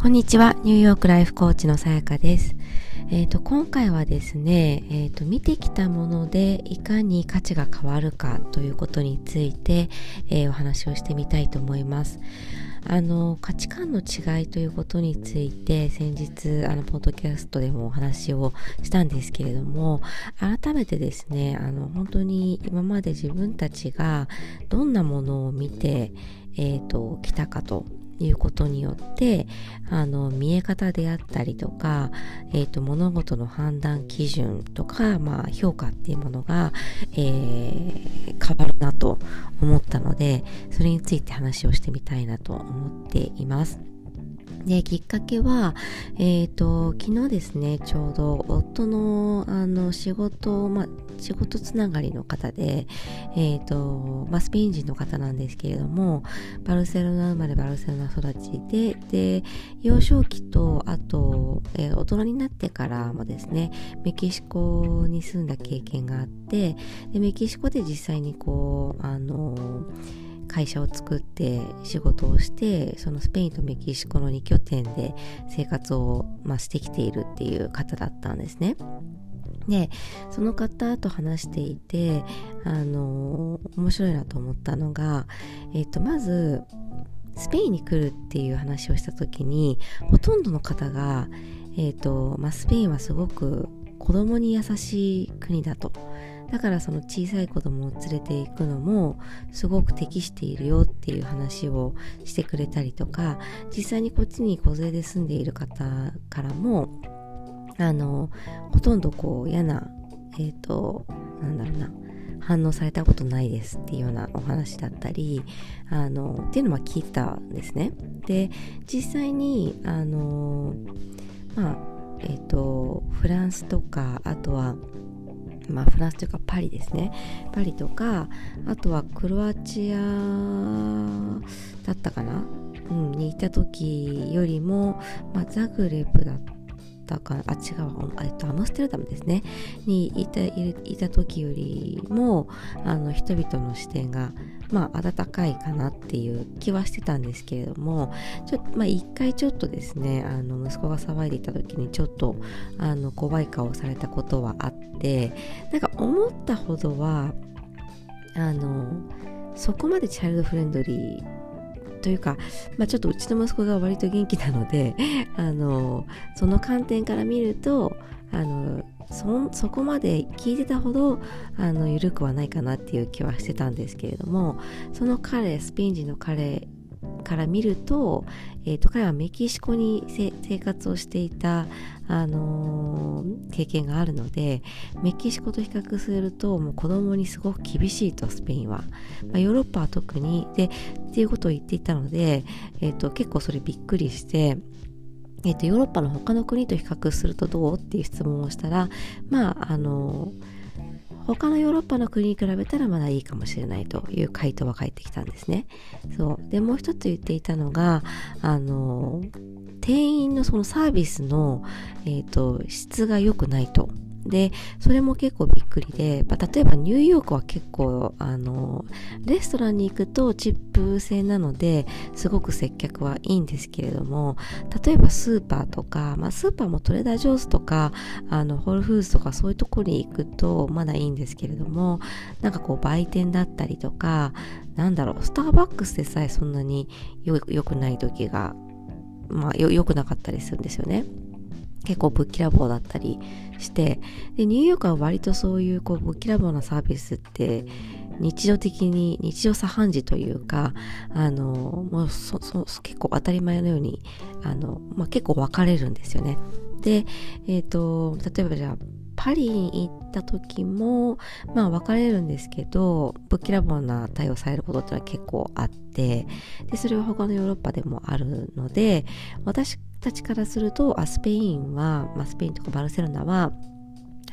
こんにちは、ニューヨークライフコーチのさやかです。えーと、今回はですね、えーと、見てきたものでいかに価値が変わるかということについて、えー、お話をしてみたいと思います。あの価値観の違いということについて先日あのポッドキャストでもお話をしたんですけれども改めてですねあの本当に今まで自分たちがどんなものを見て、えーと来たかということによってあの見え方であったりとか、えーと、物事の判断基準とか、まあ、評価っていうものが、えー、変わるなと思ったのでそれについて話をしてみたいなと思っています。で、きっかけは、えっ、ー、と、昨日ですね、ちょうど夫の、あの、仕事、まあ、仕事つながりの方で、え、ー、と、まあ、スペイン人の方なんですけれども、バルセロナ生まれバルセロナ育ちで、で、幼少期と、あと、えー、大人になってからもですね、メキシコに住んだ経験があって、で、メキシコで実際にこう、あの、会社を作って仕事をしてそのスペインとメキシコの2拠点で生活を、まあ、してきているっていう方だったんですね。でその方と話していてあの面白いなと思ったのが、えっと、まずスペインに来るっていう話をした時にほとんどの方が、えっとまあ、スペインはすごく子供に優しい国だと。だからその小さい子供を連れていくのもすごく適しているよっていう話をしてくれたりとか実際にこっちに子連れで住んでいる方からもあのほとんどこう嫌なえっ、ー、となんだろうな反応されたことないですっていうようなお話だったりあのっていうのは聞いたんですね。で実際にあのまあえっ、ー、とフランスとかあとはまあ、フランスというかパリですね。パリとかあとはクロアチアだったかな、うん、にいた時よりも、まあ、ザグレブだったかあ違うえっとアムステルダムですね。にいたいた時よりもあの人々の視点がまあ温かいかなっていう気はしてたんですけれどもちょまあ一回ちょっとですねあの息子が騒いでいた時にちょっとあの怖い顔をされたことはあってなんか思ったほどはあのそこまでチャイルドフレンドリーというか、まあ、ちょっとうちの息子が割と元気なので あのその観点から見るとあのそそこまで聞いてたほどあの緩くはないかなっていう気はしてたんですけれどもその彼スピンジの彼から見ると,、えーと、彼はメキシコに生活をしていた、あのー、経験があるのでメキシコと比較するともう子供にすごく厳しいとスペインは、まあ、ヨーロッパは特に。でっていうことを言っていたので、えーと、結構それびっくりしてえーと、ヨーロッパの他の国と比較するとどう？っていう質問をしたらまああのー他のヨーロッパの国に比べたらまだいいかもしれないという回答は返ってきたんですね。そうでもう一つ言っていたのがあの店員のそのサービスの、えーと質が良くないと。で、それも結構びっくりで、まあ、例えばニューヨークは結構、あの、レストランに行くとチップ制なので、すごく接客はいいんですけれども、例えばスーパーとか、まあ、スーパーもトレーダージョーズとか、あの、ホールフーズとかそういうとこに行くとまだいいんですけれども、なんかこう売店だったりとか、なんだろう、スターバックスでさえそんなに良くない時が、まあ、良くなかったりするんですよね。結構ぶっきらぼうだったりしてでニューヨークは割とそういうこうぶっきらぼうなサービスって日常的に日常茶飯事というかあのもうそそ結構当たり前のようにあの、まあ、結構分かれるんですよね。で、えっ、ー、と例えばじゃあパリに行った時もまあ分かれるんですけどぶっきらぼうな対応されることってのは結構あってでそれは他のヨーロッパでもあるので私たちからするとあスペインは、まあ、スペインとかバルセロナは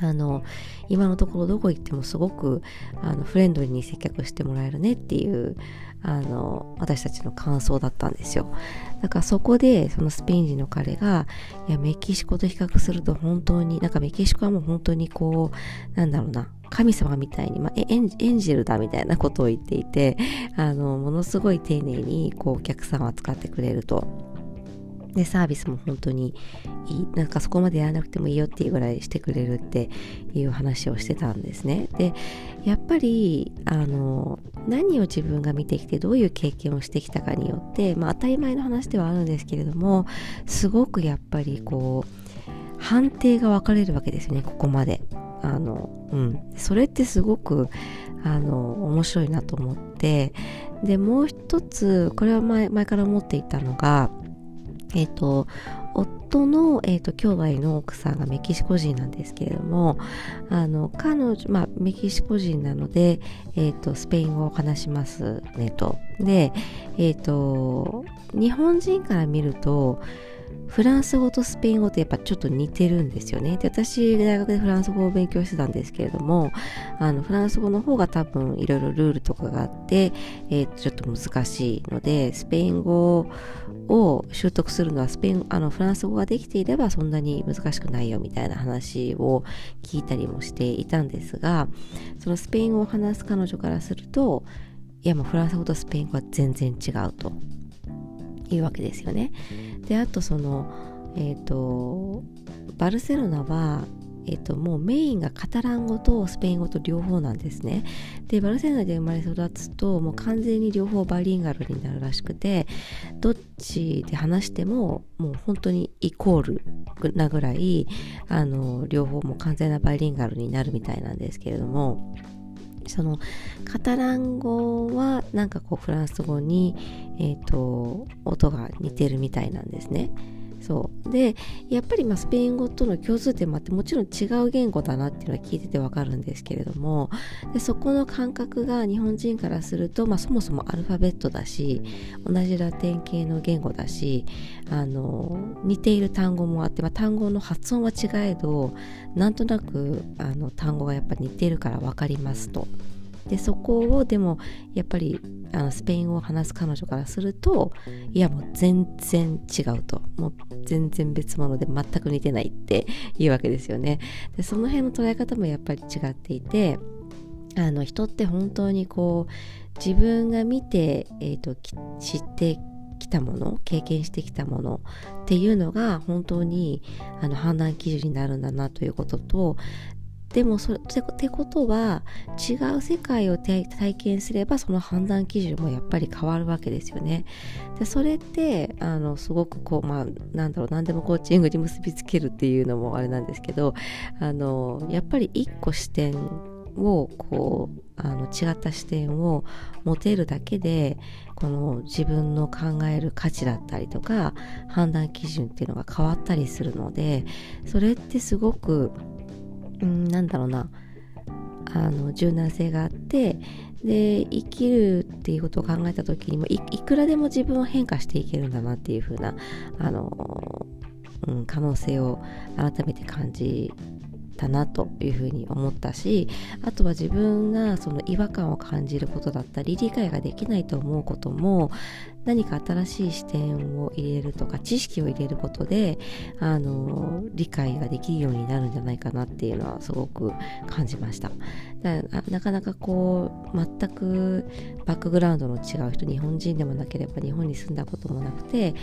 あの今のところどこ行ってもすごくあのフレンドリーに接客してもらえるねっていうあの私たちの感想だったんですよ。だからそこでそのスペイン人の彼がいやメキシコと比較すると本当になんかメキシコはもう本当にこうなんだろうな神様みたいに、まあ、エンエンジェルだみたいなことを言っていてあのものすごい丁寧にこうお客さんを扱ってくれると。でサービスも本当にいい。なんかそこまでやらなくてもいいよっていうぐらいしてくれるっていう話をしてたんですね。でやっぱりあの何を自分が見てきてどういう経験をしてきたかによって、まあ、当たり前の話ではあるんですけれどもすごくやっぱりこう判定が分かれるわけですねここまで。あのうん。それってすごくあの面白いなと思って。でもう一つこれは前前から思っていたのがえっ、ー、と夫の、えーと、兄弟の奥さんがメキシコ人なんですけれどもあの彼女、まあ、メキシコ人なので、えーと、スペイン語を話しますねと。で、えっと日本人から見るとフランス語とスペイン語ってやっぱちょっと似てるんですよね。で、私、大学でフランス語を勉強してたんですけれども、あの、フランス語の方が多分いろいろルールとかがあって、えー、ちょっと難しいので、スペイン語を習得するのはスペイン、あの、フランス語ができていればそんなに難しくないよみたいな話を聞いたりもしていたんですが、そのスペイン語を話す彼女からすると、いやもうフランス語とスペイン語は全然違うと。いうわけですよね。であとそのえっ、ー、とバルセロナはえっと、もうメインがカタラン語とスペイン語と両方なんですね。で、バルセロナで生まれ育つと、もう完全に両方バイリンガルになるらしくて、どっちで話しても、もう本当にイコールなぐらい、あの、両方も完全なバイリンガルになるみたいなんですけれども、そのカタラン語はなんかこうフランス語に、えーと、音が似てるみたいなんですね。そうでやっぱりまスペイン語との共通点もあってもちろん違う言語だなっていうのは聞いててわかるんですけれどもでそこの感覚が日本人からすると、まあ、そもそもアルファベットだし同じラテン系の言語だしあの似ている単語もあって、まあ、単語の発音は違えどなんとなくあの単語がやっぱ似てるから分かりますと。でそこをでもやっぱりあのスペイン語を話す彼女からするといやもう全然違うと。もう全然別物で全く似てないっていうわけですよね。でその辺の捉え方もやっぱり違っていてあの人って本当にこう自分が見て、えーと、知ってきたもの経験してきたものっていうのが本当にあの判断基準になるんだなということとでもそれってことは違う世界を体験すればその判断基準もやっぱり変わるわけですよね。でそれってあのすごくこうまあなんだろう何でもコーチングに結びつけるっていうのもあれなんですけどあのやっぱり一個視点をこうあの違った視点を持てるだけでこの自分の考える価値だったりとか判断基準っていうのが変わったりするのでそれってすごくうんなんだろうな。あの柔軟性があってで生きるっていうことを考えた時にもいくらでも自分を変化していけるんだなっていう風なあの、うん、可能性を改めて感じたなというふうに思ったしあとは自分がその違和感を感じることだったり理解ができないと思うことも何か新しい視点を入れるとか知識を入れることであの理解ができるようになるんじゃないかなっていうのはすごく感じました。だなかなかこう全くバックグラウンドの違う人日本人でもなければ日本に住んだこともなくて、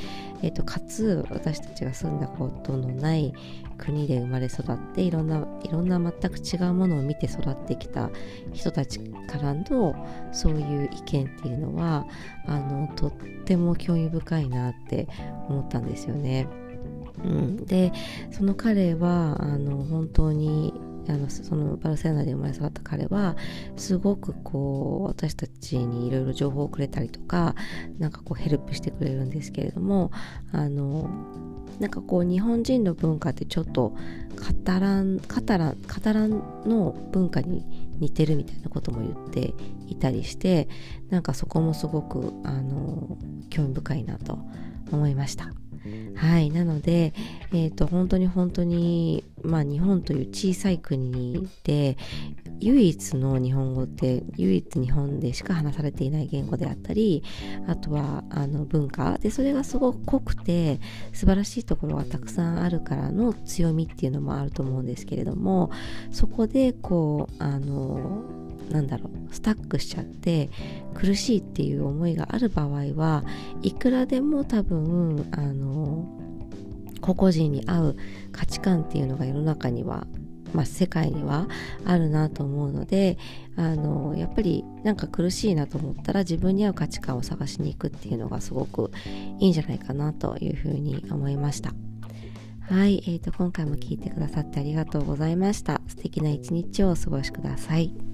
えーと、かつ私たちが住んだことのない国で生まれ育っていろんないろんな全く違うものを見て育ってきた人たちからのそういう意見っていうのはあのとっても興味深いなって思ったんですよね。うん、でその彼はあの本当にあのそのバルセロナで生まれ育った彼はすごくこう私たちにいろいろ情報をくれたりとかなんかこうヘルプしてくれるんですけれどもあのなんかこう日本人の文化ってちょっとカタランカタランカタランの文化に似てるみたいなことも言っていたりしてなんかそこもすごくあの興味深いなと思いました。はい。なので、えっ、ー、と、本当に本当に、まあ、日本という小さい国で、唯一の日本語って唯一日本でしか話されていない言語であったりあとはあの文化。でそれがすごく濃くて素晴らしいところがたくさんあるからの強みっていうのもあると思うんですけれどもそこでこうあのなんだろうスタックしちゃって苦しいっていう思いがある場合はいくらでも多分あの個々人に合う価値観っていうのが世の中にはまあ、世界にはあるなと思うのであのやっぱりなんか苦しいなと思ったら自分に合う価値観を探しに行くっていうのがすごくいいんじゃないかなというふうに思いました。はい、えーと、今回も聞いてくださってありがとうございました。素敵な一日をお過ごしください。